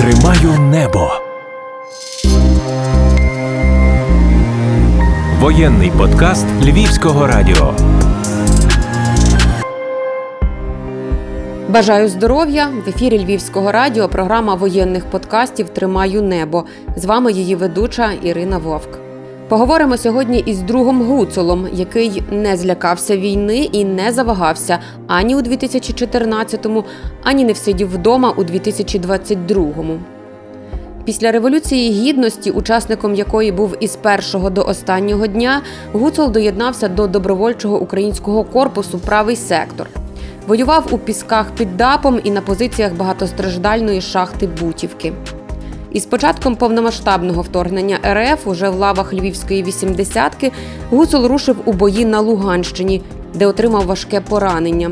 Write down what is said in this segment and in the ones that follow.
Тримаю небо. Воєнний подкаст Львівського радіо. Бажаю здоров'я в ефірі Львівського радіо. Програма воєнних подкастів Тримаю небо. З вами її ведуча Ірина Вовк. Поговоримо сьогодні із другом Гуцулом, який не злякався війни і не завагався ані у 2014-му, ані не всидів вдома у 2022-му. Після революції гідності, учасником якої був із першого до останнього дня, Гуцул доєднався до добровольчого українського корпусу Правий сектор. Воював у пісках під Дапом і на позиціях багатостраждальної шахти Бутівки. Із початком повномасштабного вторгнення РФ уже в лавах Львівської вісімдесятки Гуцул рушив у бої на Луганщині, де отримав важке поранення.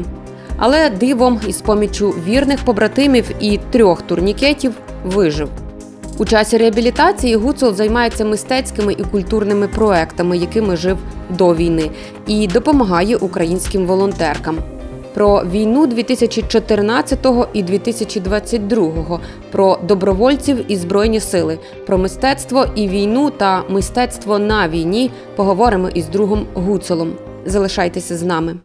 Але дивом із поміччю вірних побратимів і трьох турнікетів вижив. У часі реабілітації Гуцул займається мистецькими і культурними проектами, якими жив до війни, і допомагає українським волонтеркам. Про війну 2014 і 2022, про добровольців і збройні сили, про мистецтво і війну та мистецтво на війні поговоримо із другом Гуцулом. Залишайтеся з нами.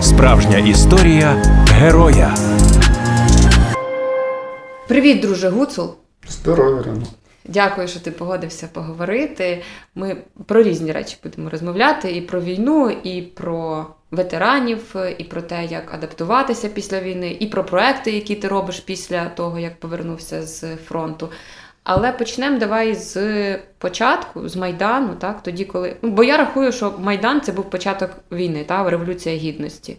Справжня історія героя. Привіт, друже Гуцул. Здоров'я, Ірино. Дякую, що ти погодився поговорити. Ми про різні речі будемо розмовляти: і про війну, і про ветеранів, і про те, як адаптуватися після війни, і про проекти, які ти робиш після того, як повернувся з фронту. Але почнемо давай з початку, з Майдану, так тоді, коли. Ну, бо я рахую, що Майдан це був початок війни, та Революція Гідності.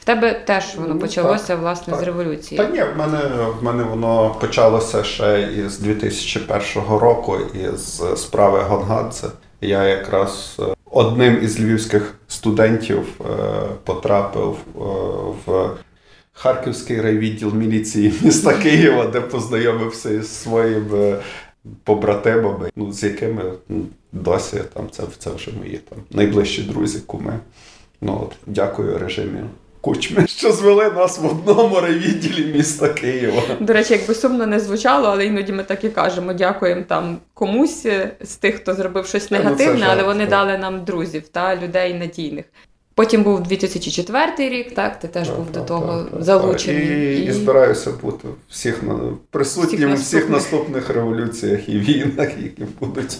В тебе теж воно Ну, почалося так, власне так. з революції. Та ні, в мене, в мене воно почалося ще із 2001 року, із справи Гонгадзе. Я якраз е, одним із львівських студентів е, потрапив е, в Харківський райвідділ міліції міста Києва, де познайомився із своїми побратимами, ну, з якими ну, досі там це, це вже мої там найближчі друзі, куми. Ну от дякую режимі Кучми, що звели нас в одному райвідділі міста Києва. До речі, якби сумно не звучало, але іноді ми так і кажемо. Дякуємо там комусь з тих, хто зробив щось ну, негативне, але вони дали нам друзів та людей надійних. Потім був 2004 рік, так ти теж Так, був до того так, так, залучений. так. І, і збираюся бути всіх на присутнім у Всіх всіх наступних революціях і війнах, які будуть.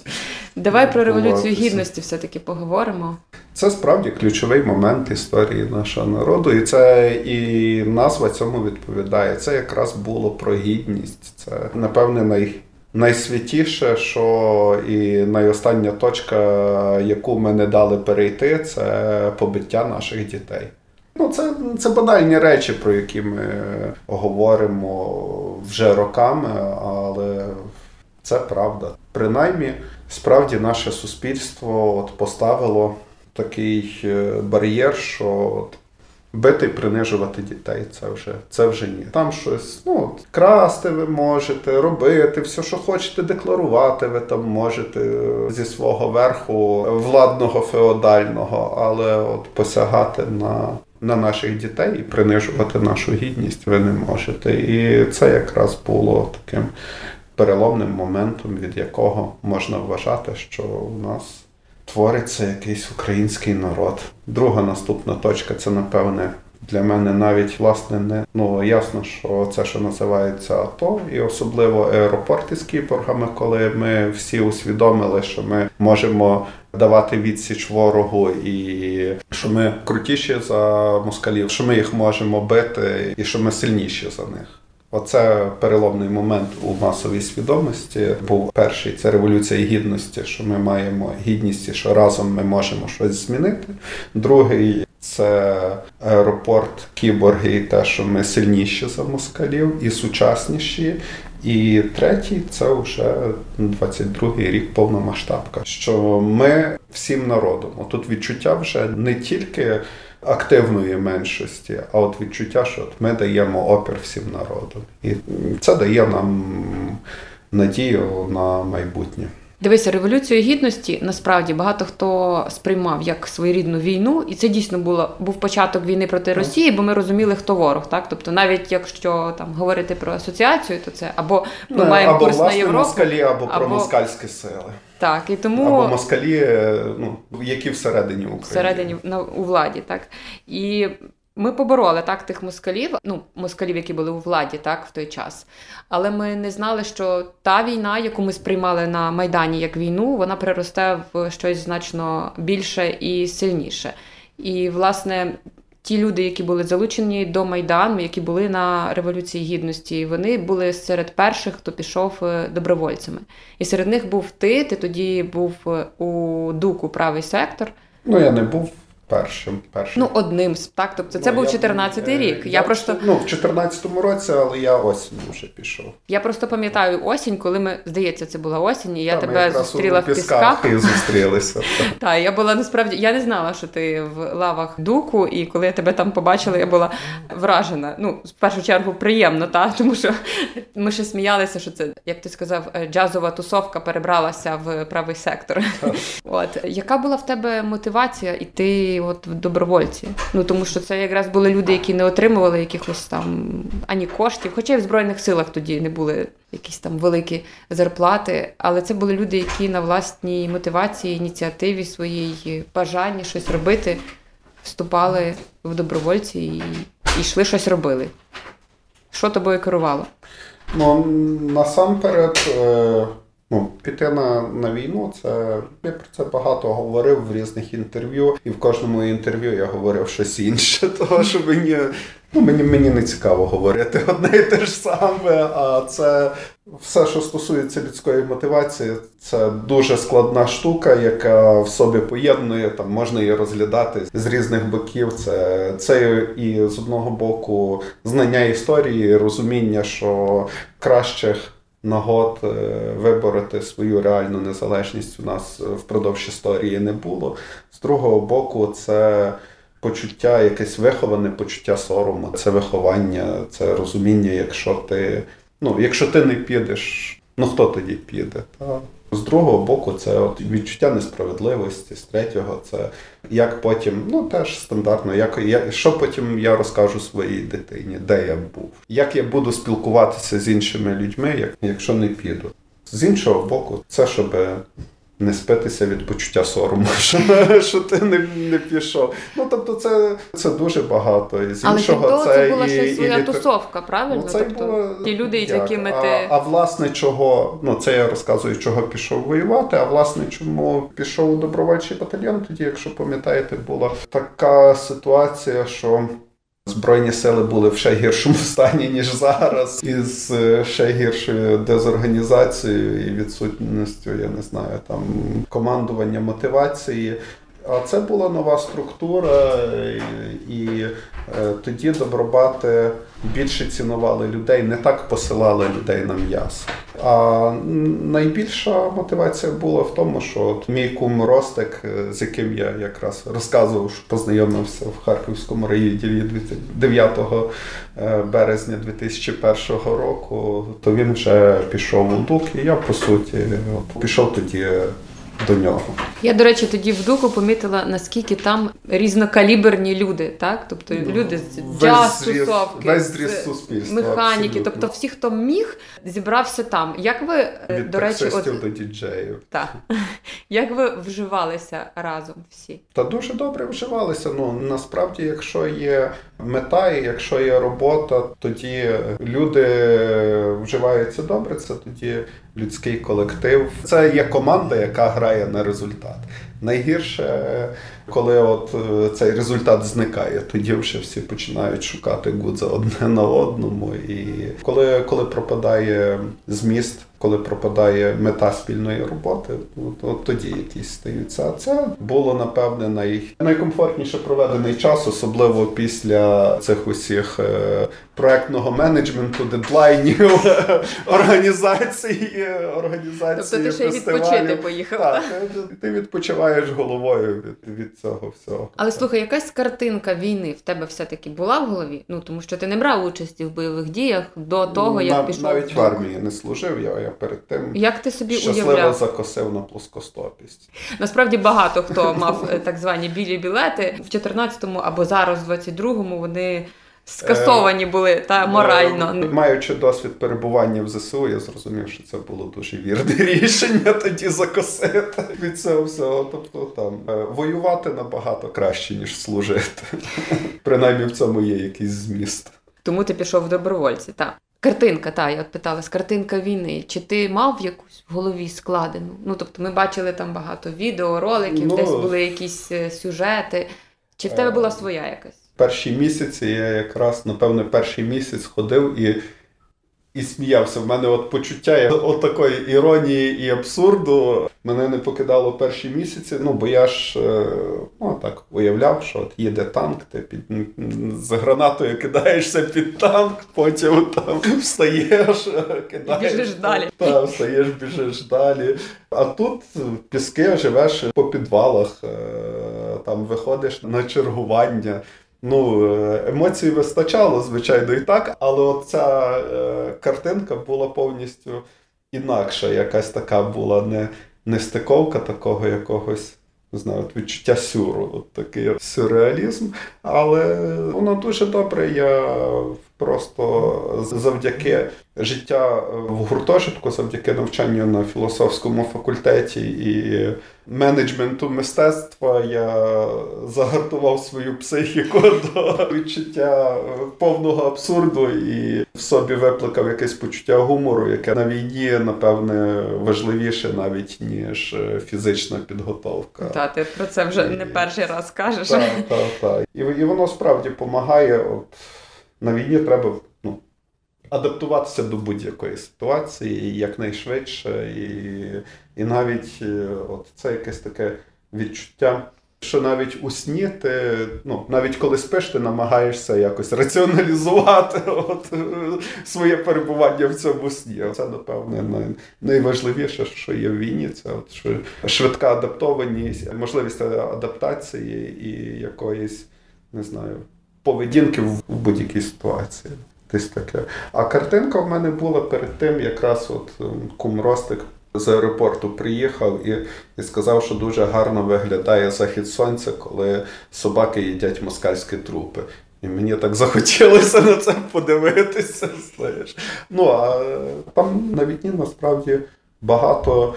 Давай про революцію гідності все-таки поговоримо. Це справді ключовий момент історії нашого народу, і це і назва цьому відповідає. Це якраз було про гідність. Це напевне най, найсвятіше, що і найостання точка, яку ми не дали перейти, це побиття наших дітей. Ну, це, це банальні речі, про які ми говоримо вже роками, але це правда. Принаймні, справді наше суспільство от поставило такий е, бар'єр, що бити і принижувати дітей це вже, це вже ні. Там щось, ну, красти ви можете, робити, все, що хочете, декларувати, ви там можете е, зі свого верху владного феодального, але от посягати на. На наших дітей і принижувати нашу гідність ви не можете. І це якраз було таким переломним моментом, від якого можна вважати, що у нас твориться якийсь український народ. Друга наступна точка це, напевне, для мене навіть власне не ну ясно, що це, що називається АТО, і особливо аеропорти з кіборгами, коли ми всі усвідомили, що ми можемо давати відсіч ворогу, і що ми крутіші за москалів, що ми їх можемо бити, і що ми сильніші за них. Оце переломний момент у масовій свідомості. Був перший це революція гідності, що ми маємо гідність, що разом ми можемо щось змінити. Другий це аеропорт кіборги, і те, що ми сильніші за москалів і сучасніші. І третій це вже 22-й рік повномасштабка. Що ми всім народом. Тут відчуття вже не тільки активної меншості, а от відчуття, що от ми даємо опір всім народам. І це дає нам надію на майбутнє. Дивися, революцію гідності насправді багато хто сприймав як своєрідну війну, і це дійсно було був початок війни проти Росії, бо ми розуміли, хто ворог. Так, тобто, навіть якщо там говорити про асоціацію, то це або ми Ну, маємо або курс на Європу, москалі, або, або- про москальські сили. Так і тому Або москалі, е, ну, які всередині України. всередині на у владі, так і. Ми побороли так тих москалів, ну москалів, які були у владі, так в той час. Але ми не знали, що та війна, яку ми сприймали на майдані як війну, вона переросте в щось значно більше і сильніше. І власне. Ті люди, які були залучені до майдану, які були на революції гідності, вони були серед перших, хто пішов е, добровольцями. І серед них був ти. Ти тоді був е, у дуку правий сектор. Ну, я не був першим. першим. Ну, одним з так. Тобто, це Ну, був я- 14-й е, рік. Я, просто Ну, в 14-му році, але я осінь вже пішов. я просто пам'ятаю осінь, коли ми здається, це була осінь. і Я Та, тебе зустріла в пісках. і зустрілися. Та я була насправді, я не знала, що ти в лавах дуку, і коли я тебе там побачила, я була вражена. Ну, в першу чергу, приємно, та тому що ми ще сміялися, що це, як ти сказав, е, джазова тусовка перебралася в правий сектор. От яка була в тебе мотивація іти от добровольці? Ну тому що це якраз були люди, які не отримували якихось там ані коштів, хоча й в збройних силах тоді не були якісь там великі зарплати. Але це були люди, які на власній мотивації, ініціативі своїй бажанні щось робити, вступали в добровольці і, і йшли щось робили. Що тобою керувало? Ну, насамперед, е, ну, піти на, на війну, це я про це багато говорив в різних інтерв'ю, і в кожному інтерв'ю я говорив щось інше, того що мені, ну, мені, мені не цікаво говорити одне і те ж саме. А це все, що стосується людської мотивації, це дуже складна штука, яка в собі поєднує, там можна її розглядати з різних боків. Це, це і з одного боку знання історії, розуміння, що кращих нагод е, вибороти свою реальну незалежність у нас е, впродовж історії не було. З другого боку, це почуття, якесь виховане почуття сорому, це виховання, це розуміння, якщо ти, ну, якщо ти не підеш, ну хто тоді піде? Та? З другого боку, це от відчуття несправедливості, з третього, це як потім, ну теж стандартно, як, я, що потім я розкажу своїй дитині, де я був, як я буду спілкуватися з іншими людьми, як, якщо не піду. З іншого боку, це щоб не спитися від почуття сорому, що, що ти не, не пішов. Ну тобто, це, це дуже багато. І з Але іншого, того, це була і- ще і своя від- тусовка, правильно? Ну, це тобто було, ті люди, як, якими а. А власне чого, ну це я розказую, чого пішов воювати, а власне чому пішов у добровольчий батальйон, тоді, якщо пам'ятаєте, була така ситуація, що. Збройні сили були в ще гіршому стані, ніж зараз, із е, ще гіршою дезорганізацією і відсутністю, я не знаю, там командування мотивації. А це була нова структура, і, е, тоді добробати більше цінували людей, не так посилали людей на м'ясо. А найбільша мотивація була в тому, що от мій кум Ростик, е, з яким я якраз розказував, що познайомився в Харківському райвідділі 9 е, березня 2001 року, то він вже пішов у ДУК, і я по суті пішов тоді до нього. Я, до речі, тоді в дуку помітила, наскільки там різнокаліберні люди, так? Тобто люди з джаз-тусовки, весь зріз суспільства, механіки. абсолютно. Тобто, всі, хто міг, зібрався там. Як ви, е, Від до речі, от, до діджеїв. та, як ви вживалися разом всі? Та дуже добре вживалися. Ну насправді, якщо є мета і якщо є робота, тоді люди вживаються добре. Це тоді людський колектив. Це є команда, яка грає на результат. Найгірше, коли от е, цей результат зникає, тоді вже всі починають шукати гудза одне на одному. І коли, коли пропадає зміст, коли пропадає мета спільної роботи, от, от тоді якісь стаються. А це було напевне най, найкомфортніше проведений час, особливо після цих усіх е, проектного менеджменту, дедлайнів, організації, організації Тобто ти ще й відпочити поїхав. Так, ти- ти відпочиваєш. головою від, від цього всього. Але слухай, якась картинка війни в тебе все-таки була в голові? Ну тому що ти не брав участі в бойових діях до того, як Нав- пішов навіть в армії не служив, я, я перед тим Як ти собі щасливо уявляв? закосив на плоскостопість. Насправді багато хто мав е, так звані білі білети в 14-му або зараз, в 22-му, вони скасовані були та морально. Е, Маючи досвід перебування в ЗСУ, я зрозумів, що це було дуже вірне рішення тоді закосити від цього всього. Тобто там е, воювати набагато краще, ніж служити. Принаймні в цьому є якийсь зміст. Тому ти пішов в добровольці. Та картинка, та я от питалась, картинка війни. Чи ти мав якусь в голові складену? Ну тобто, ми бачили там багато відео, роликів, Ну, десь були якісь е, сюжети. Чи в тебе е, була своя якась? Перші місяці я якраз, напевне, перший місяць ходив і. І сміявся. В мене от почуття я- от такої іронії і абсурду мене не покидало перші місяці. Ну, бо я ж е, ну, так уявляв, що от їде танк, ти під з гранатою кидаєшся під танк, потім там встаєш, кидаєш. біжиш далі. Та, встаєш, біжиш далі. А тут піски живеш по підвалах, е, там виходиш на чергування. Ну, е, емоцій вистачало, звичайно, і так, але от ця е, картинка була повністю інакша. Якась така була не, не стиковка такого якогось, не знаю, відчуття сюру, от такий сюрреалізм. Але воно дуже добре. Я просто завдяки життя в гуртожитку, завдяки навчанню на філософському факультеті і менеджменту мистецтва я загартував свою психіку до відчуття повного абсурду і в собі викликав якесь почуття гумору, яке на війні, напевне, важливіше навіть ніж фізична підготовка. Та ти про це вже не перший раз кажеш. Так, так, так. І, і воно справді допомагає. От, на війні треба ну, адаптуватися до будь-якої ситуації якнайшвидше. І, і навіть е, от, це якесь таке відчуття. Що навіть у сні ти, ну, навіть коли спиш, ти намагаєшся якось раціоналізувати от, е, своє перебування в цьому сні. Це, напевне, найважливіше, що є в війні, це от, що швидка адаптованість, можливість адаптації і якоїсь, не знаю, поведінки в будь-якій ситуації. Десь таке. А картинка в мене була перед тим, якраз от ем, кум Ростик з аеропорту приїхав і, і сказав, що дуже гарно виглядає захід сонця, коли собаки їдять москальські трупи. І мені так захотілося на це подивитися. Знаєш. Ну а там на вікні насправді багато,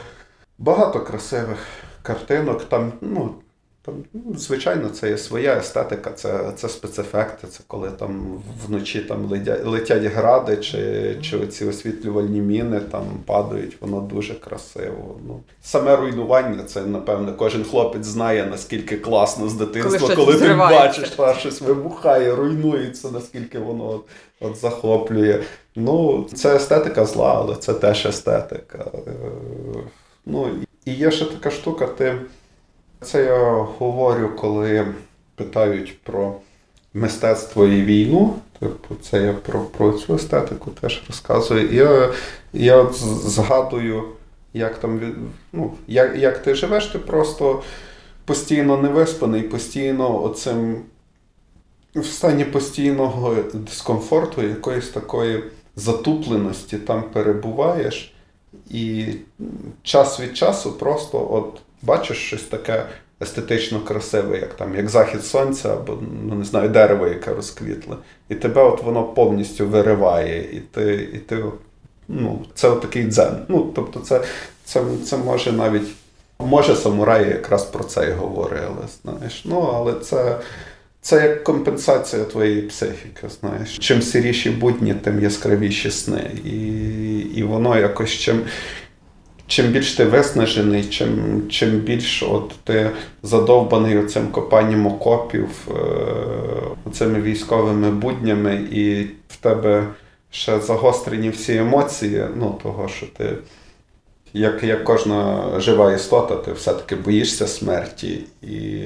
багато красивих картинок. Там, ну, там, ну, звичайно, це є своя естетика, це, це спецефекти, це коли там вночі там летять, летять гради, чи, чи оці освітлювальні міни там падають, воно дуже красиво. Ну, саме руйнування, це, напевно, кожен хлопець знає, наскільки класно з дитинства, Коли коли, ти бачиш, та, щось вибухає, руйнується, наскільки воно от, от захоплює. Ну, це естетика зла, але це теж естетика. Е, Ну, і є ще така штука, ти. Це я говорю, коли питають про мистецтво і війну. Типу, це я про, про цю естетику теж розказую. Я, я згадую, як там ну, як, як ти живеш, ти просто постійно невиспаний, постійно оцим в стані постійного дискомфорту, якоїсь такої затупленості там перебуваєш, і час від часу просто от бачиш щось таке естетично красиве, як там, як захід сонця, або ну не знаю, дерево, яке розквітле. І тебе от воно повністю вириває, і ти, і ти ну, це такий дзен. Ну, тобто, це, це, це може навіть. Може, самураї якраз про це і говорили, знаєш. Ну, але це, це як компенсація твоєї психіки, знаєш. Чим сиріші будні, тим яскравіші сни. І, і воно якось чим, чим більш ти виснажений, чим, чим більш от ти задовбаний оцим копанням окопів, е, цими військовими буднями, і в тебе ще загострені всі емоції, ну, того, що ти як, як кожна жива істота, ти все-таки боїшся смерті, і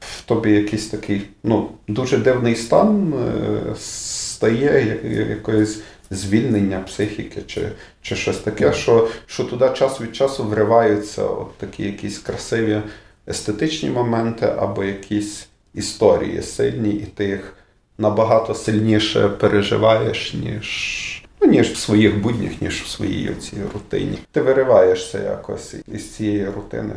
в тобі якийсь такий ну, дуже дивний стан е, стає як- якоїсь звільнення психіки чи, чи щось таке, що, що туди час від часу вриваються от такі якісь красиві естетичні моменти або якісь історії сильні, і ти їх набагато сильніше переживаєш, ніж, ну, ніж в своїх буднях, ніж в своїй цій рутині. Ти вириваєшся якось із цієї рутини.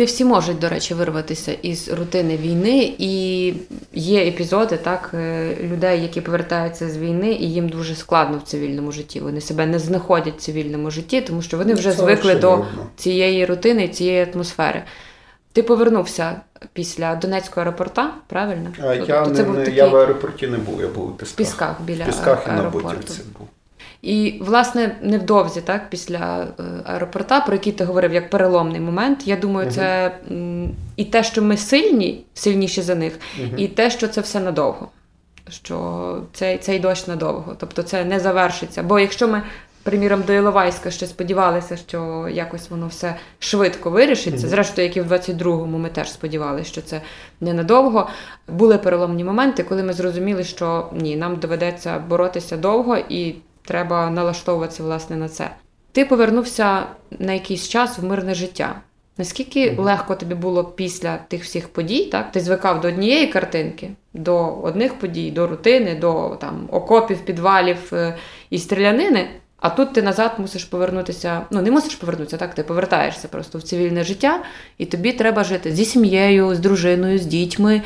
Не всі можуть, до речі, вирватися із рутини війни, і є епізоди так е, людей, які повертаються з війни, і їм дуже складно в цивільному житті. Вони себе не знаходять в цивільному житті, тому що вони вже Це звикли до очевидно. цієї рутини, цієї атмосфери. Ти повернувся після Донецького аеропорта, правильно? А я, Тобто не, не, я в аеропорті не був, я був у в Пісках. Пісках біля В Пісках і на аеропорту. Будівці був. І, власне, невдовзі, так, після е, аеропорта, про який ти говорив як переломний момент, я думаю, Мгм. це і те, що ми сильні, сильніші за них, Мгм. і те, що це все надовго. Що цей, цей дощ надовго. Тобто це не завершиться. Бо якщо ми, приміром, до Іловайська ще сподівалися, що якось воно все швидко вирішиться, Мгм. зрештою, як і в 22-му ми теж сподівалися, що це ненадовго. Були переломні моменти, коли ми зрозуміли, що ні, нам доведеться боротися довго і треба налаштовуватися власне на це. Ти повернувся на якийсь час в мирне життя. Наскільки Мгм. легко тобі було після тих всіх подій, так? Ти звикав до однієї картинки, до одних подій, до рутини, до там окопів, підвалів е, і стрілянини. А тут ти назад мусиш повернутися. Ну не мусиш повернутися, так ти повертаєшся просто в цивільне життя, і тобі треба жити зі сім'єю, з дружиною, з дітьми.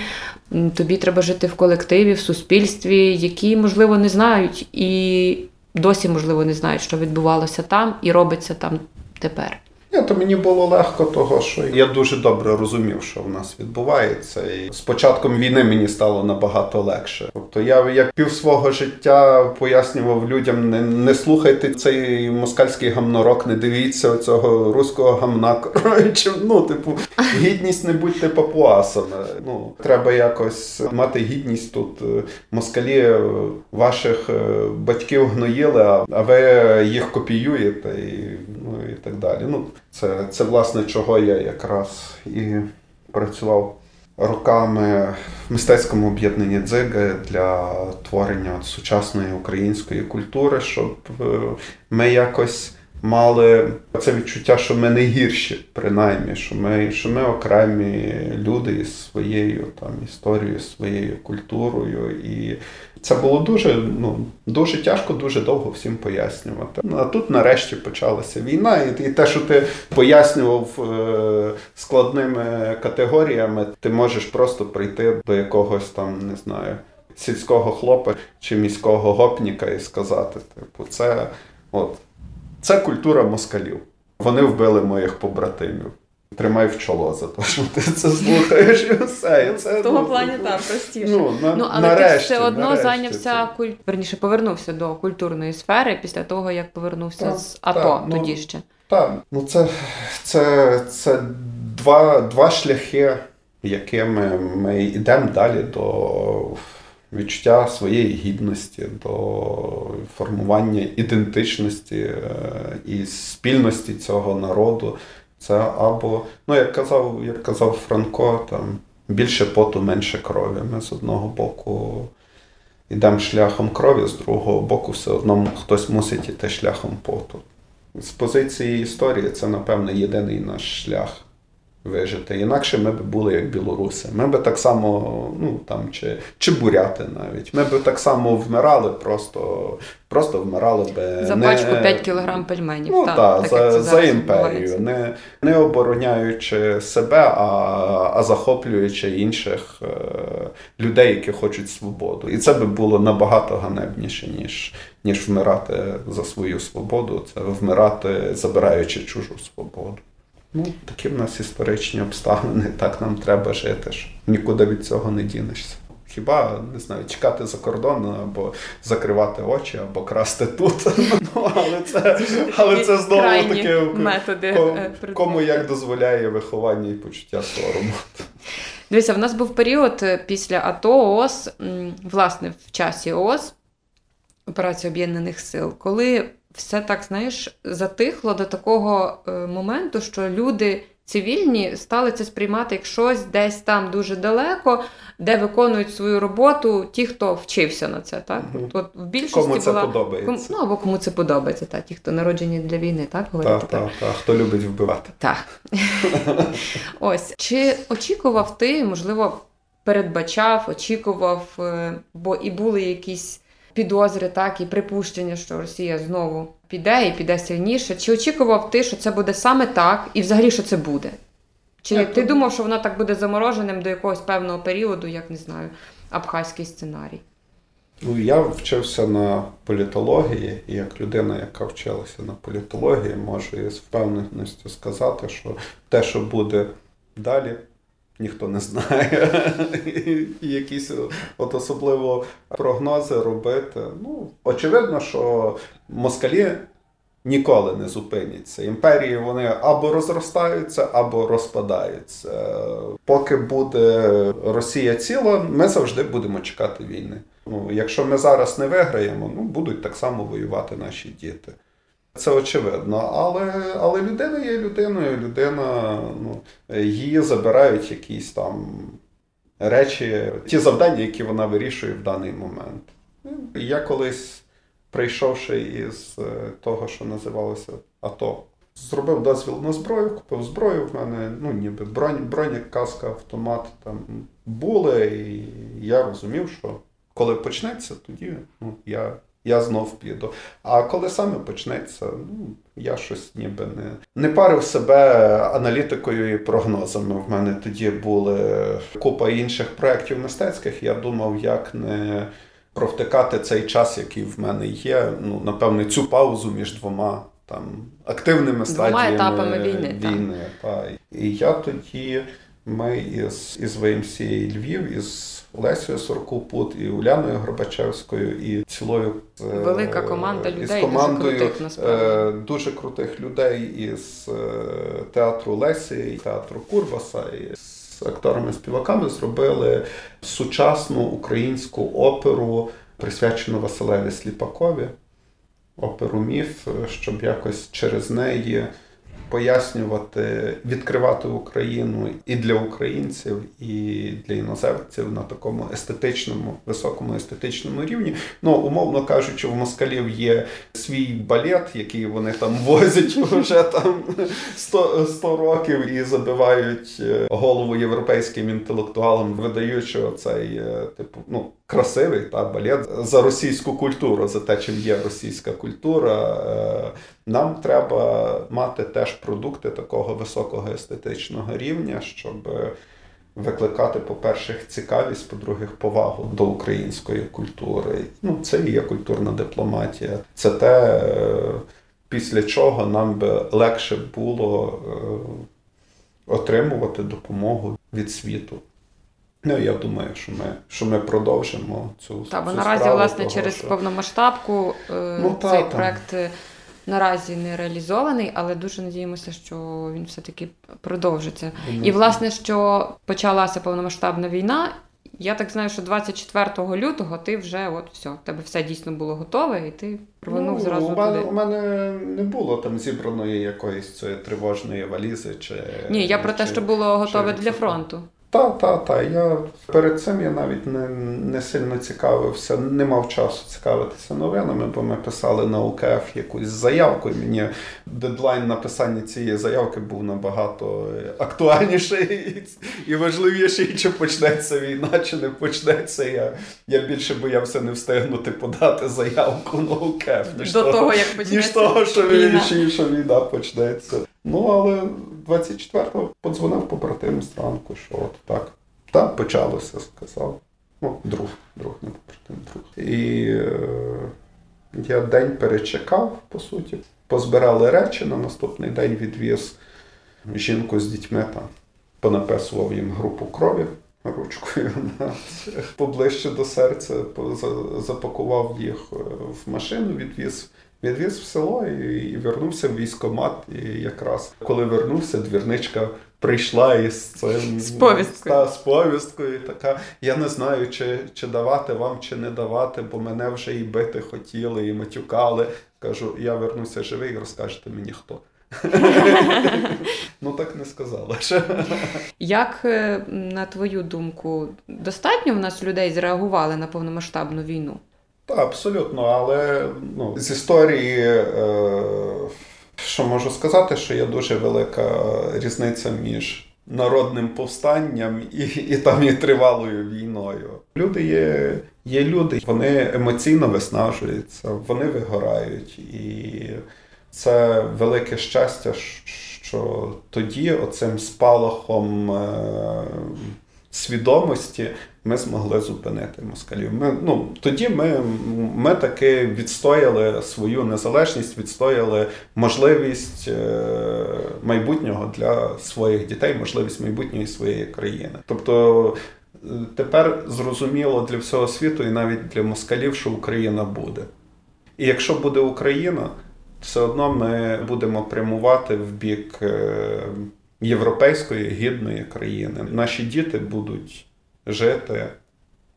Тобі треба жити в колективі, в суспільстві, які, можливо, не знають і досі, можливо, не знають, що відбувалося там і робиться там тепер. Ні, то мені було легко, того що я дуже добре розумів, що в нас відбувається. І з початком війни мені стало набагато легше. Тобто я як пів свого життя пояснював людям: не, не слухайте цей москальський гамнорок, не дивіться цього руського гамна. Коротше, ну, типу, гідність не будьте папуасами. Ну, треба якось мати гідність тут. Москалі е, ваших е, батьків гноїли, а ви їх копіюєте і, ну, і так далі. Ну, це, це власне чого я якраз і працював роками в мистецькому об'єднанні дзиги для творення сучасної української культури, щоб е, ми якось мали це відчуття, що ми не гірші, принаймні, що ми, що ми окремі люди із своєю там історією, своєю культурою. І це було дуже, ну, дуже тяжко, дуже довго всім пояснювати. А тут нарешті почалася війна, і, і те, що ти пояснював е, складними категоріями, ти можеш просто прийти до якогось там, не знаю, сільського хлопа чи міського гопніка і сказати: типу, це от. Це культура москалів. Вони вбили моїх побратимів. Тримай в чоло за те, що ти це слухаєш і все. І це, В тому ну, плані типу, так, простіше. Ну, на, Ну, але нарешті, ти все одно нарешті зайнявся куль... верніше, повернувся до культурної сфери після того, як повернувся Так, з АТО так, ну, тоді ще. Так, ну це, це, це два, два шляхи, якими ми йдемо далі до відчуття своєї гідності, до формування ідентичності е, і спільності цього народу. Це або, ну як казав, як казав Франко, там більше поту, менше крові. Ми з одного боку йдемо шляхом крові, з другого боку, все одно хтось мусить іти шляхом поту. З позиції історії це, напевно, єдиний наш шлях вижити. Інакше ми б були як білоруси. Ми б так само, ну там чи, чи буряти навіть. Ми б так само вмирали, просто, просто вмирали би За не- пачку 5 кілограм пельменів. Ну так, так, так, за, як за імперію, не, не обороняючи себе, а, а захоплюючи інших е, людей, які хочуть свободу. І це би було набагато ганебніше, ніж, ніж вмирати за свою свободу, це вмирати, забираючи чужу свободу. Ну, такі в нас історичні обставини, так нам треба жити. ж. Нікуди від цього не дінешся. Хіба не знаю, чекати за кордон або закривати очі, або красти тут. Ну, але це, але це знову таке методи, е, кому як дозволяє виховання і почуття сорому. Дивіться, в нас був період е, після АТО ООС, власне, в часі ООС, операції Об'єднаних Сил, коли все так, знаєш, затихло до такого е, моменту, що люди цивільні стали це сприймати як щось десь там дуже далеко, де виконують свою роботу ті, хто вчився на це. Так? Мгм. От, в більшості Кому це була подобається. Кому, ну або кому це подобається, так, ті, хто народжені для війни, так говорити Так, так. так. Хто любить вбивати? Так. Ось. Чи очікував ти, можливо, передбачав, очікував, е, бо і були якісь підозри, так, і припущення, що Росія знову піде і піде сильніше. Чи очікував ти, що це буде саме так, і взагалі що це буде? Чи Я ти тут- думав, що воно так буде замороженим до якогось певного періоду, як не знаю, абхазький сценарій? Ну, я вчився на політології, і як людина, яка вчилася на політології, можу із впевненістю сказати, що те, що буде далі, ніхто не знає. І якісь от особливо прогнози робити. Ну, очевидно, що москалі. Ніколи не зупиняться. Імперії вони або розростаються, або розпадаються. Поки буде Росія ціла, ми завжди будемо чекати війни. Ну, якщо ми зараз не виграємо, ну будуть так само воювати наші діти. Це очевидно. Але, але людина є людиною, людина, ну, її забирають якісь там речі, ті завдання, які вона вирішує в даний момент. Я колись, прийшовши із е, того, що називалося АТО, зробив дозвіл на зброю, купив зброю. В мене ну, ніби бронь, бронік, каска, автомат там були. І я розумів, що коли почнеться, тоді ну, я, я знов піду. А коли саме почнеться, ну, я щось ніби не, не парив себе аналітикою і прогнозами. В мене тоді були купа інших проєктів мистецьких. Я думав, як не провтикати цей час, який в мене є. Ну, напевне, цю паузу між двома там активними стадіями етапами війни, війни та. І я тоді. Ми із, із ВМС Львів, із Лесією Сорокупут, і Уляною Горбачевською, і цілою е, Велика команда із людей, дуже крутих, насправді. е, дуже крутих людей із е, театру Лесі, театру Курбаса, і з акторами-співаками зробили сучасну українську оперу, присвячену Василеві Сліпакові. Оперу міф, щоб якось через неї пояснювати, відкривати Україну і для українців, і для іноземців на такому естетичному, високому естетичному рівні. Ну, умовно кажучи, в москалів є свій балет, який вони там возять вже там 100, 100 років і забивають е, голову європейським інтелектуалам, видаючи оцей, е, типу, ну. Красивий та балет за російську культуру, за те, чим є російська культура. Е, Нам треба мати теж продукти такого високого естетичного рівня, щоб викликати, по-перше, цікавість, по-друге, повагу до української культури. Ну, це і є культурна дипломатія. Це те, е, після чого нам би легше було е, отримувати допомогу від світу. Ну, я думаю, що ми, що ми продовжимо цю Та, бо цю наразі, справу власне, того, через що- повномасштабку е, Ну, та, цей та. проект наразі не реалізований, але дуже надіємося, що він все-таки продовжиться. Ну, І власне, що почалася повномасштабна війна. Я так знаю, що 24 лютого ти вже от все, в тебе все дійсно було готове, і ти рванув ну, зразу у мене, туди. у мене не було там зібраної якоїсь цієї тривожної валізи. Чи, Ні, я про те, що було готове чи- для фронту. Та, та, та. Я перед цим я навіть не, не сильно цікавився, не мав часу цікавитися новинами, бо ми писали на УКФ якусь заявку, і мені дедлайн написання цієї заявки був набагато актуальніший і важливіший, чи почнеться війна, чи не почнеться. Я, я більше боявся не встигнути подати заявку на УКФ, ніж До того, того, як ніж того, що, війна. війна. що війна почнеться. Ну, але 24-го подзвонив побратим зранку, що от так. Так, почалося, сказав. Ну, друг, друг, не побратим, друг. І е, я день перечекав, по суті. Позбирали речі, на наступний день відвіз жінку з дітьми там, понаписував їм групу крові ручкою поближче до серця, запакував їх е, в машину, відвіз. Відвіз в село і, і вернувся в військкомат. І якраз коли вернувся, двірничка прийшла із цим З повісткою. Та, з повісткою. Така я не знаю, чи, чи давати вам, чи не давати, бо мене вже і бити хотіли, і матюкали. Кажу, я вернуся живий, і розкажете мені хто. Ну так не сказала. Як, е, на твою думку, достатньо в нас людей зреагували на повномасштабну війну? Так, абсолютно, але ну, з історії, е, що можу сказати, що є дуже велика різниця між народним повстанням і, і там і тривалою війною. Люди є, є люди, вони емоційно виснажуються, вони вигорають. І це велике щастя, що тоді оцим спалахом е, свідомості ми змогли зупинити москалів. Ми, ну, тоді ми, ми таки відстояли свою незалежність, відстояли можливість е, майбутнього для своїх дітей, можливість майбутньої своєї країни. Тобто е, тепер зрозуміло для всього світу і навіть для москалів, що Україна буде. І якщо буде Україна, все одно ми будемо прямувати в бік е, європейської гідної країни. Наші діти будуть жити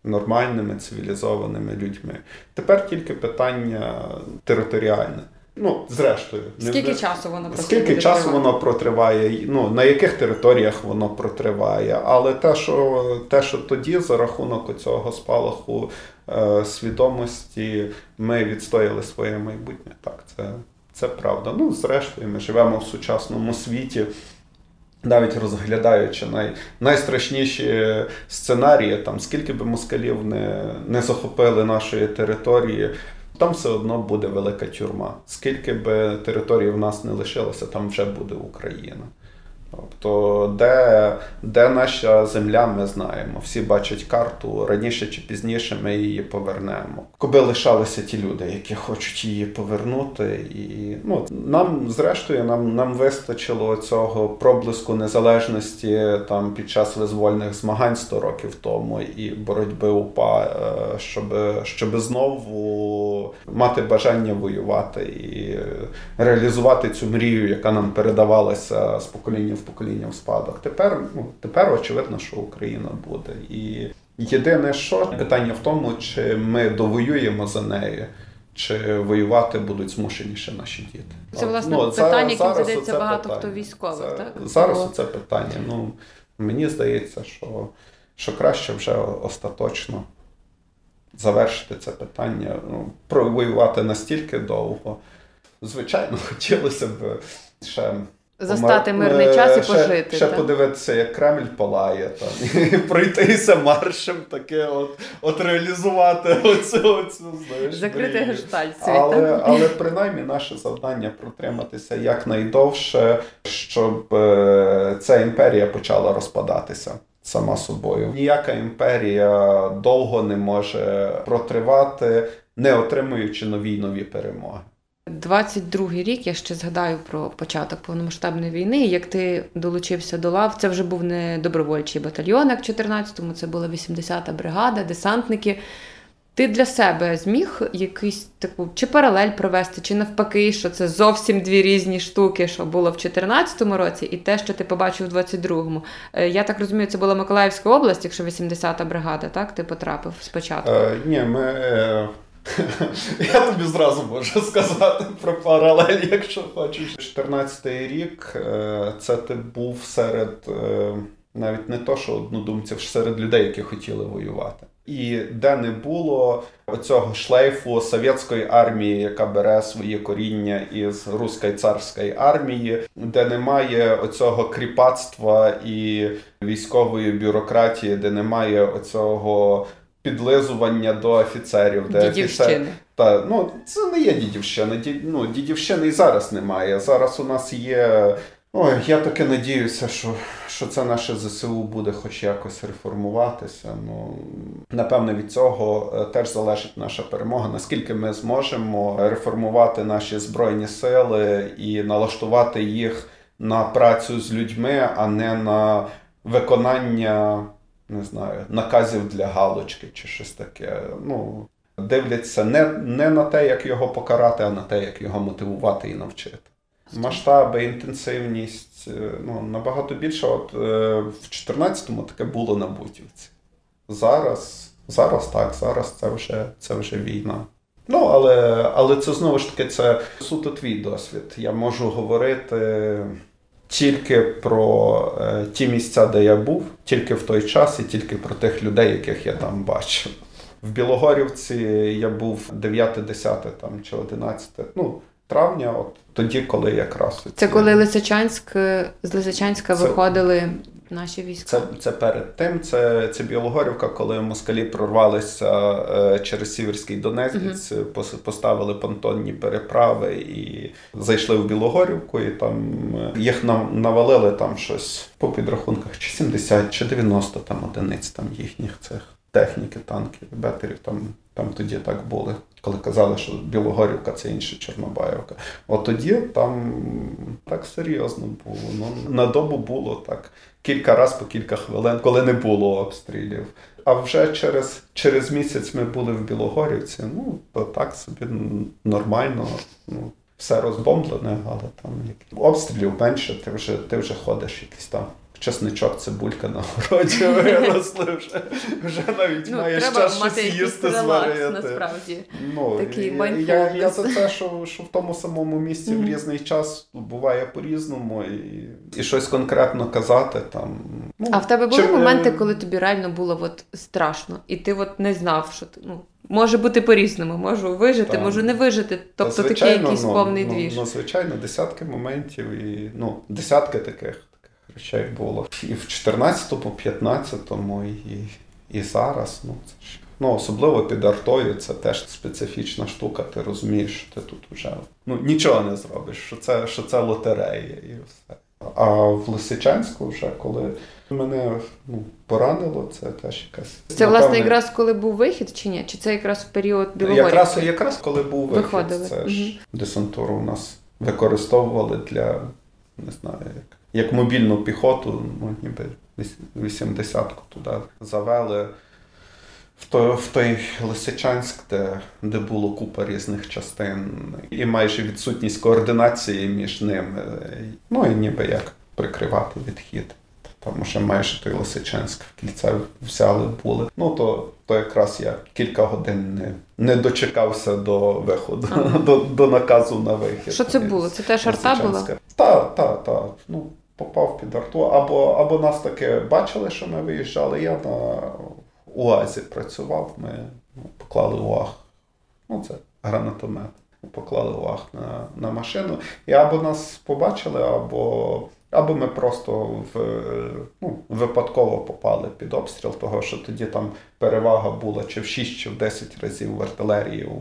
нормальними цивілізованими людьми. Тепер тільки питання територіальне. Ну, зрештою, не Скільки в- часу воно Скільки часу воно протриває, ну на яких територіях воно протриває, але те, що те, що тоді за рахунок цього спалаху е, свідомості ми відстояли своє майбутнє. Так, це, це правда. Ну, зрештою, ми живемо в сучасному світі. Навіть розглядаючи най, найстрашніші сценарії, там скільки би москалів не, не захопили нашої території, там все одно буде велика тюрма. Скільки би території в нас не лишилося, там вже буде Україна. Тобто, де, де наша земля, ми знаємо. Всі бачать карту, раніше чи пізніше ми її повернемо. Коби лишалися ті люди, які хочуть її повернути. І ну, нам, зрештою, нам, нам вистачило цього проблиску незалежності там під час визвольних змагань 100 років тому і боротьби УПА, е, щоб, щоб знову мати бажання воювати і реалізувати цю мрію, яка нам передавалася з покоління в покоління в спадок. Тепер, ну, тепер очевидно, що Україна буде. І єдине, що питання в тому, чи ми довоюємо за нею. Чи воювати будуть змушені ще наші діти? Це, власне, Ну, питання, яким задається багато питання. хто військових, Це- так? Зараз Бо- це питання. Ну, мені здається, що, що краще вже остаточно завершити це питання, ну, провоювати настільки довго. Звичайно, хотілося б ще. Застати помер- мирний е, час і ще, пожити. Ще так? подивитися, як Кремль палає, там, і пройтися маршем, таке от, от реалізувати оцю, оцю знаєш, Закрити гештальт свій, Але, так? але принаймні наше завдання протриматися якнайдовше, щоб е, ця імперія почала розпадатися сама собою. Ніяка імперія довго не може протривати, не отримуючи нові й нові перемоги. 22-й рік я ще згадаю про початок повномасштабної війни. Як ти долучився до лав, це вже був не добровольчий батальйон, як в 14-му, це була 80-та бригада, десантники. Ти для себе зміг якусь таку чи паралель провести, чи навпаки, що це зовсім дві різні штуки, що було в 14-му році, і те, що ти побачив в 22-му. Е, Я так розумію, це була Миколаївська область, якщо 80-та бригада, так? Ти потрапив спочатку. Е, ні, ми. Я тобі зразу можу сказати про паралель, якщо хочеш. 14-й рік е, це ти був серед е, навіть не то, що однодумців, серед людей, які хотіли воювати. І де не було оцього шлейфу совєтської армії, яка бере свої коріння із руської царської армії, де немає оцього кріпацтва і військової бюрократії, де немає оцього підлизування до офіцерів, де офіцер... Та ну це не є дідівщина. Ді, ну, дідівщини і зараз немає. Зараз у нас є. Ой, я таки надіюся, що, що це наше ЗСУ буде хоч якось реформуватися. Ну напевне, від цього е, теж залежить наша перемога. Наскільки ми зможемо реформувати наші збройні сили і налаштувати їх на працю з людьми, а не на виконання не знаю, наказів для галочки чи щось таке. Ну, дивляться не, не на те, як його покарати, а на те, як його мотивувати і навчити. Масштаби, інтенсивність е, ну, набагато більше. От е, в 14-му таке було на Бутівці. Зараз, зараз так, зараз це вже, це вже війна. Ну, але, але це знову ж таки це суто твій досвід. Я можу говорити тільки про е, ті місця, де я був, тільки в той час і тільки про тих людей, яких я там бачив. В Білогорівці я був 9-10 там, чи 11 ну, травня, от тоді, коли якраз. Це коли Лисичанськ е, з Лисичанська Це- виходили наші війська. Це, це перед тим, це, це Білогорівка, коли москалі прорвалися е, через Сіверський Донець, пос- поставили понтонні переправи і зайшли в Білогорівку, і там е, їх навалили там щось по підрахунках, чи 70, чи 90 там одиниць там їхніх цих техніки, танків, бетерів. Там, там тоді так були. Коли казали, що Білогорівка це інша Чорнобаївка. От тоді там так серйозно було. Ну, на добу було так кілька разів по кілька хвилин, коли не було обстрілів. А вже через, через місяць ми були в Білогорівці. Ну, то так собі нормально. Ну, все розбомблене, але там обстрілів менше, ти вже, ти вже ходиш якісь там. Чесничок, цибулька на городі виросли вже, вже навіть ну, маєш час щось їсти зварити. насправді. Ну, Такий я, я, я, за те, що, що в тому самому місці в різний час буває по-різному, і, і щось конкретно казати там. Ну, А в тебе були чим, моменти, е, коли тобі реально було от страшно, і ти от не знав, що ти ну може бути по-різному, можу вижити, Так. можу не вижити. Тобто та, такий якийсь ну, повний ну, двіж. Ну, звичайно, десятки моментів і ну, десятки таких речей було. І в 14-му, 15-му, і, і зараз. Ну, це ж. Ну, особливо під артою, це теж специфічна штука. Ти розумієш, що ти тут вже ну, нічого не зробиш, що це, що це лотерея і все. А в Лисичанську, вже коли мене ну, поранило, це теж якась. Це власне якраз коли був вихід чи ні? Чи це якраз в період Білогорівки? Якраз, якраз коли був вихід, Виходили. це ж десантуру у нас використовували для, не знаю, як, як мобільну піхоту, ну ніби 80-ку туди завели. В той, в той Лисичанськ, де, де було купа різних частин, і майже відсутність координації між ними. Ну і ніби як прикривати відхід. Тому що майже той Лисичанськ в кільце взяли були. Ну то, то якраз я кілька годин не, не дочекався до виходу, Ага. до, до наказу на вихід. Що це було? Це теж арта була? Та, та, та. Ну, попав під арту. Або, або нас таки бачили, що ми виїжджали. Я на УАЗі працював. Ми ну, поклали УАГ. Ну, це гранатомет. Поклали УАГ на, на машину. І або нас побачили, або, або ми просто в, ну, випадково попали під обстріл, того що тоді там перевага була чи в 6, чи в 10 разів в артилерії у,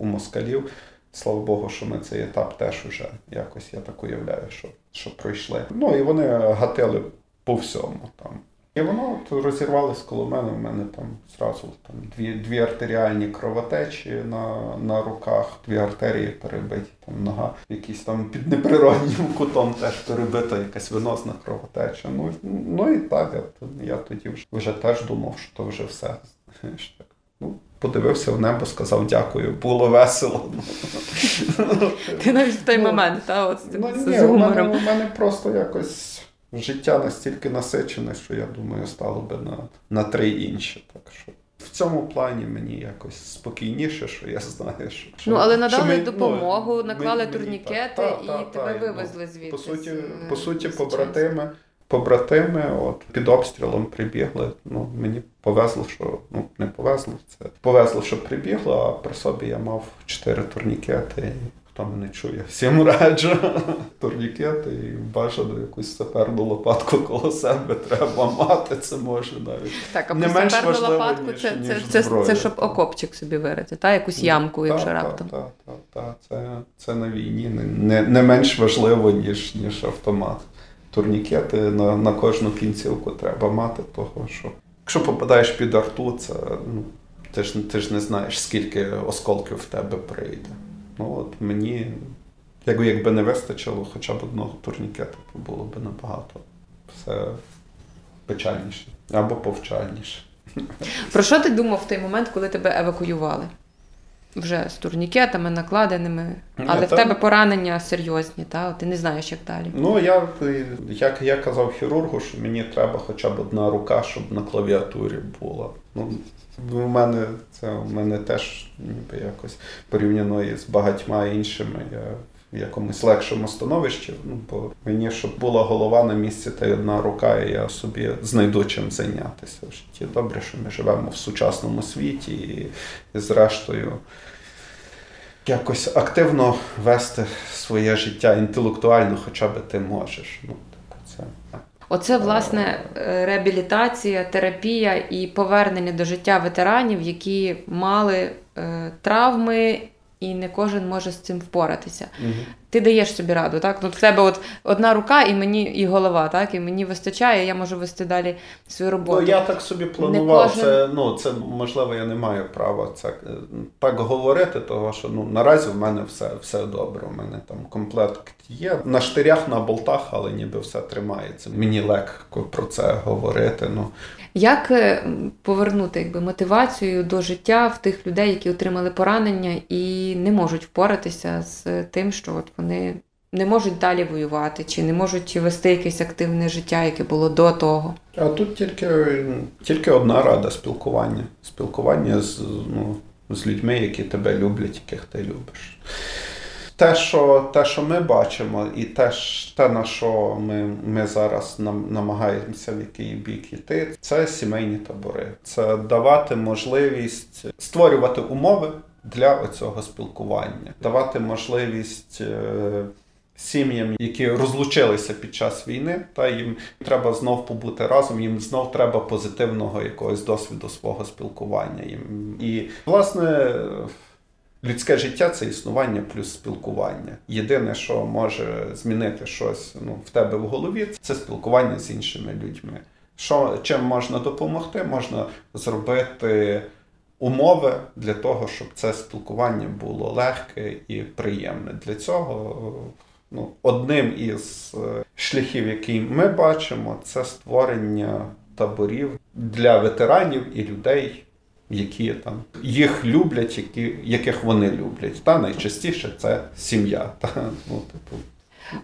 у москалів. Слава Богу, що ми цей етап теж уже якось, я так уявляю, що, що пройшли. Ну і вони гатили по всьому там. І воно от розірвалось коло мене. У мене там зразу там дві, дві артеріальні кровотечі на, на руках, дві артерії перебиті, там нога, якийсь там під неприроднім кутом теж перебита якась венозна кровотеча. Ну, ну і так, я, я тоді вже, вже теж думав, що то вже все. Ну, подивився в небо, сказав дякую, було весело. Ти навіть в той Ну, момент, та, от, з, Ну, з гумором. мене, у мене просто якось життя настільки насичене, що я думаю, стало би на, на три інші. Так що в цьому плані мені якось спокійніше, що я знаю, що. Ну, але що надали ми- допомогу, ну, наклали мені- турнікети і Та, тебе вивезли ну, звідти. По суті, по суті, побратими. Побратими, от під обстрілом прибігли. Ну мені повезло, що ну не повезло. Це повезло, що прибігло, а при собі я мав чотири турнікети. І Хто мене чує, всім раджу. Турнікети і бажано якусь саперну лопатку коло себе треба мати. Це може навіть. Так, а не менш саперну лопатку ніж- це, ніж це, це, це щоб окопчик собі вирити, та? якусь ямку, якщо Та, раптом. та, та, та, Це, це на війні не, не, не менш важливо, ніж, ніж автомат. Турнікети на, на кожну кінцівку треба мати, того що якщо попадаєш під арту, це ну, ти ж, ти ж не знаєш, скільки осколків в тебе прийде. Ну от мені, якби, якби не вистачило хоча б одного турнікета, то було б набагато все печальніше або повчальніше. Про що ти думав в той момент, коли тебе евакуювали? Вже з турнікетами, накладеними, але але в тебе поранення серйозні, та? ти не знаєш, як далі. Ну, я, як я казав хірургу, що мені треба хоча б одна рука, щоб на клавіатурі була. Ну, у мене це у мене теж ніби якось порівняно із багатьма іншими. Я в якомусь легшому становищі. Ну, бо мені, щоб була голова на місці та й одна рука, і я собі знайду чим зайнятися в житті. Добре, що ми живемо в сучасному світі і, і зрештою якось активно вести своє життя інтелектуально, хоча б ти можеш. Ну, це. Оце власне е, реабілітація, терапія і повернення до життя ветеранів, які мали е, травми, і не кожен може з цим впоратися. Мгм. Ти даєш собі раду, так? Тут в тебе от одна рука і мені і голова, так? І мені вистачає, я можу вести далі свою роботу. Ну, я так собі планував. кожен- Це, ну, це можливо, я не маю права це е, так говорити, того що ну, наразі в мене все, все добре. У мене там комплект є. На штирях, на болтах, але ніби все тримається. Мені легко про це говорити. Ну, Як е, повернути якби, мотивацію до життя в тих людей, які отримали поранення і не можуть впоратися з тим, що от вони не можуть далі воювати, чи не можуть вести якесь активне життя, яке було до того? А тут тільки, тільки одна рада спілкування. Спілкування з, ну, з людьми, які тебе люблять, яких ти любиш. Те, що, те, що ми бачимо, і те, те на що ми, ми зараз нам, намагаємося в який бік йти, це сімейні табори. Це давати можливість створювати умови для цього спілкування, давати можливість. е, Сім'ям, які розлучилися під час війни, та їм треба знов побути разом, їм знов треба позитивного якогось досвіду свого спілкування. Їм. І, власне, людське життя це існування плюс спілкування. Єдине, що може змінити щось ну, в тебе в голові, це спілкування з іншими людьми. Що, чим можна допомогти? Можна зробити умови для того, щоб це спілкування було легке і приємне. Для цього ну, одним із е, шляхів, який ми бачимо, це створення таборів для ветеранів і людей, які там їх люблять, які, яких вони люблять. Та найчастіше це сім'я. Та, ну, типу,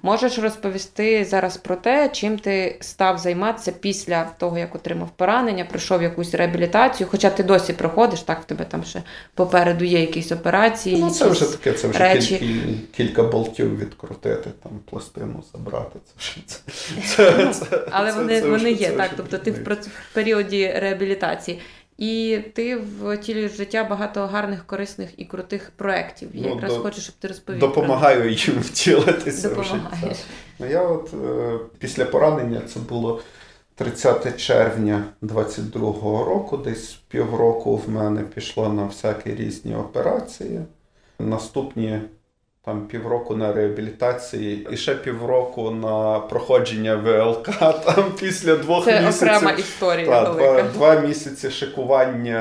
Можеш розповісти зараз про те, чим ти став займатися після того, як отримав поранення, пройшов якусь реабілітацію, хоча ти досі проходиш, так в тебе там ще попереду є якісь операції. ну, це якісь- вже таке, це вже речі. кіль- кілька болтів відкрутити, там пластину забрати. Це, ж- це, це, це, Але це- вони, це вони вже- є, це так. Тобто ти в періоді реабілітації. І ти втілюєш в життя багато гарних, корисних і крутих проєктів. Я Ну, якраз до- хочу, щоб ти розповів. про їм втілитися в життя. Ну, я от е, після поранення це було 30 червня 22-го року, десь півроку в мене пішло на всякі різні операції. Наступні там півроку на реабілітації і ще півроку на проходження ВЛК. Там після двох Це місяців. окрема історія Та, велика. два, два місяці шикування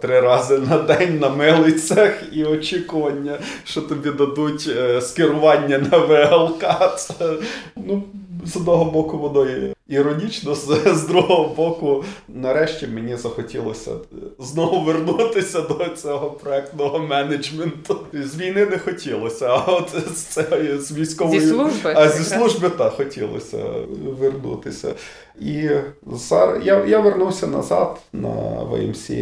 три рази на день на милицях і очікування, що тобі дадуть е, скерування на ВЛК. Це, ну, з одного боку, воно і іронічно, з, з другого боку, нарешті мені захотілося знову вернутися до цього проектного менеджменту. З війни не хотілося, а от з, цієї- з військової Зі служби. а зі служби так хотілося вернутися. І зараз я, я вернувся назад на ВМСА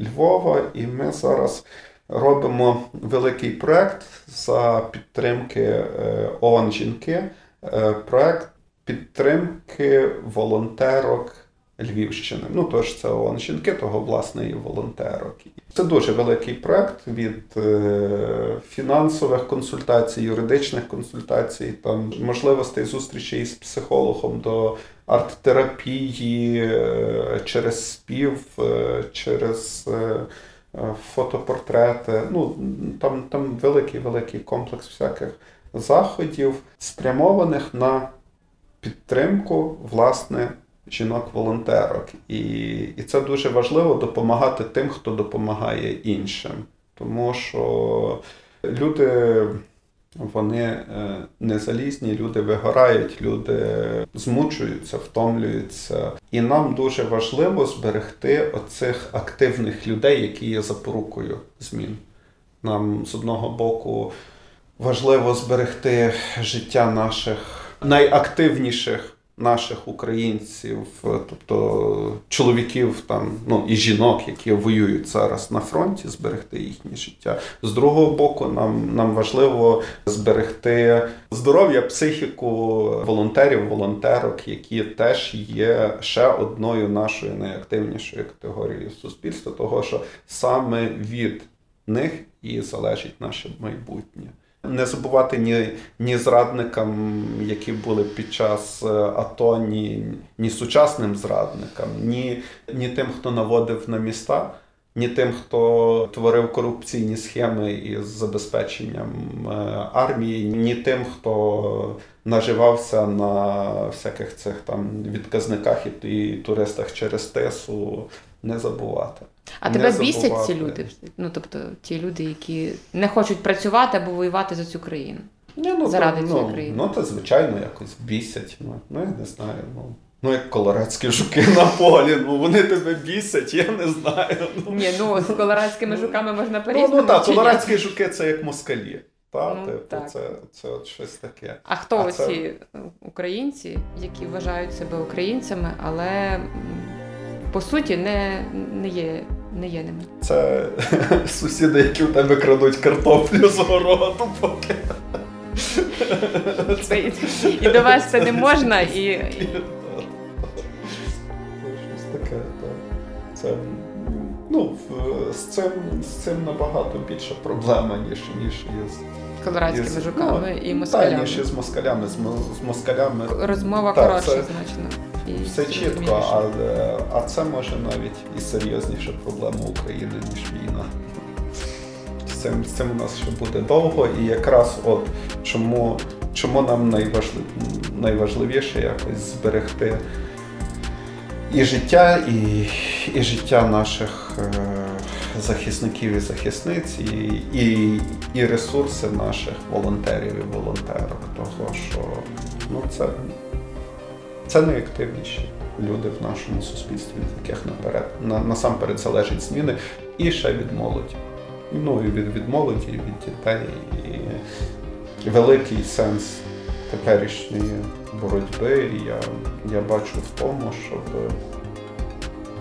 Львова, і ми зараз робимо великий проект за підтримки е, ООН жінки. Е, Проект підтримки волонтерок Львівщини. Ну тож це ООН жінки, того власне і волонтерок. Це дуже великий проект від е, фінансових консультацій, юридичних консультацій, там можливостей зустрічі із психологом до арт-терапії е, через спів, е, через фотопортрети. Ну там, там великий великий комплекс всяких заходів, спрямованих на підтримку власне жінок-волонтерок. І, і це дуже важливо допомагати тим, хто допомагає іншим. Тому що люди. Вони е, не залізні, люди вигорають, люди змучуються, втомлюються. І нам дуже важливо зберегти оцих активних людей, які є запорукою змін. Нам з одного боку важливо зберегти життя наших найактивніших наших українців, тобто чоловіків там, ну і жінок, які воюють зараз на фронті, зберегти їхнє життя. З другого боку, нам, нам важливо зберегти здоров'я, психіку волонтерів, волонтерок, які теж є ще одною нашою найактивнішою категорією суспільства, того що саме від них і залежить наше майбутнє. Не забувати ні ні зрадникам, які були під час е, АТО, ні ні сучасним зрадникам, ні, ні тим, хто наводив на міста, ні тим, хто творив корупційні схеми із забезпеченням е, армії, ні тим, хто наживався на всяких цих там відказниках і, туристах через тесу. Не забувати. А тебе бісять ці люди? Ну тобто ті люди, які не хочуть працювати або воювати за цю країну. Не, ну, Заради то, цієї ну, країни. Ну, то звичайно якось бісять. Ну, ну я не знаю. Ну, ну як колорадські жуки на полі, ну вони тебе бісять, я не знаю. Ну, Ні, ну з колорадськими жуками можна ну, по-різному. ну так, колорадські жуки це як москалі. Та, Ну, типу, так. Це, це от щось таке. А хто А оці це- українці, які вважають себе українцями, але по суті не, не, є, не є ними? Це сусіди, які в тебе крадуть картоплю з городу, поки. Це і- і довести не можна, і- і- Щось таке, так. Це, ну, з цим, з цим набагато більша проблема, ніж, ніж із Колорадськими із- жуками ну, і москалями. Та, ніж із москалями. З, з москалями Розмова коротша, це- значно. І все чітко, зрозуміліше. але, а це може навіть і серйозніша проблема України, ніж війна. З цим, з цим у нас ще буде довго, і якраз от чому, чому нам найважлив, найважливіше якось зберегти і життя, і, і життя наших е, захисників і захисниць, і, і, і ресурси наших волонтерів і волонтерок. Того, що ну, це, це найактивніші люди в нашому суспільстві, від яких наперед, на, насамперед залежать зміни, і ще від молоді. Ну і від, від молоді, і від дітей. І великий сенс теперішньої боротьби я, я бачу в тому, щоб,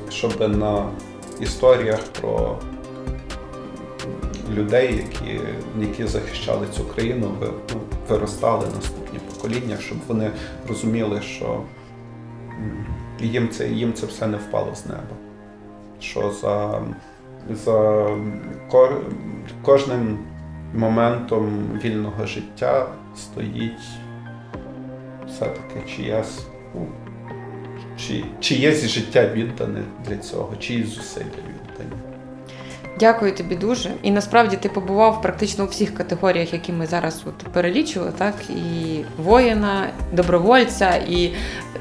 щоб на історіях про людей, які, які захищали цю країну, ну, виростали наступні покоління, щоб вони розуміли, що їм це, їм це все не впало з неба. Що за, за ко- кожним моментом вільного життя стоїть все-таки чиясь, ну, чи, чиєсь життя віддане для цього, чиїсь зусилля. Дякую тобі дуже. І насправді ти побував практично у всіх категоріях, які ми зараз от перелічували, так і воїна, добровольця, і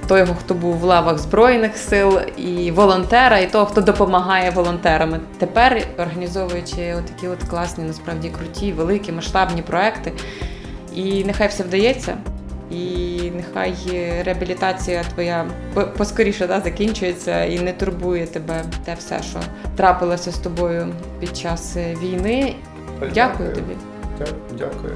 того, хто був в лавах збройних сил, і волонтера, і того, хто допомагає волонтерам. Тепер організовуючи такі от класні, насправді круті, великі масштабні проекти. І нехай все вдається. І нехай реабілітація твоя поскоріше да, закінчується і не турбує тебе те все, що трапилося з тобою під час е, війни. Дякую тобі. Дякую.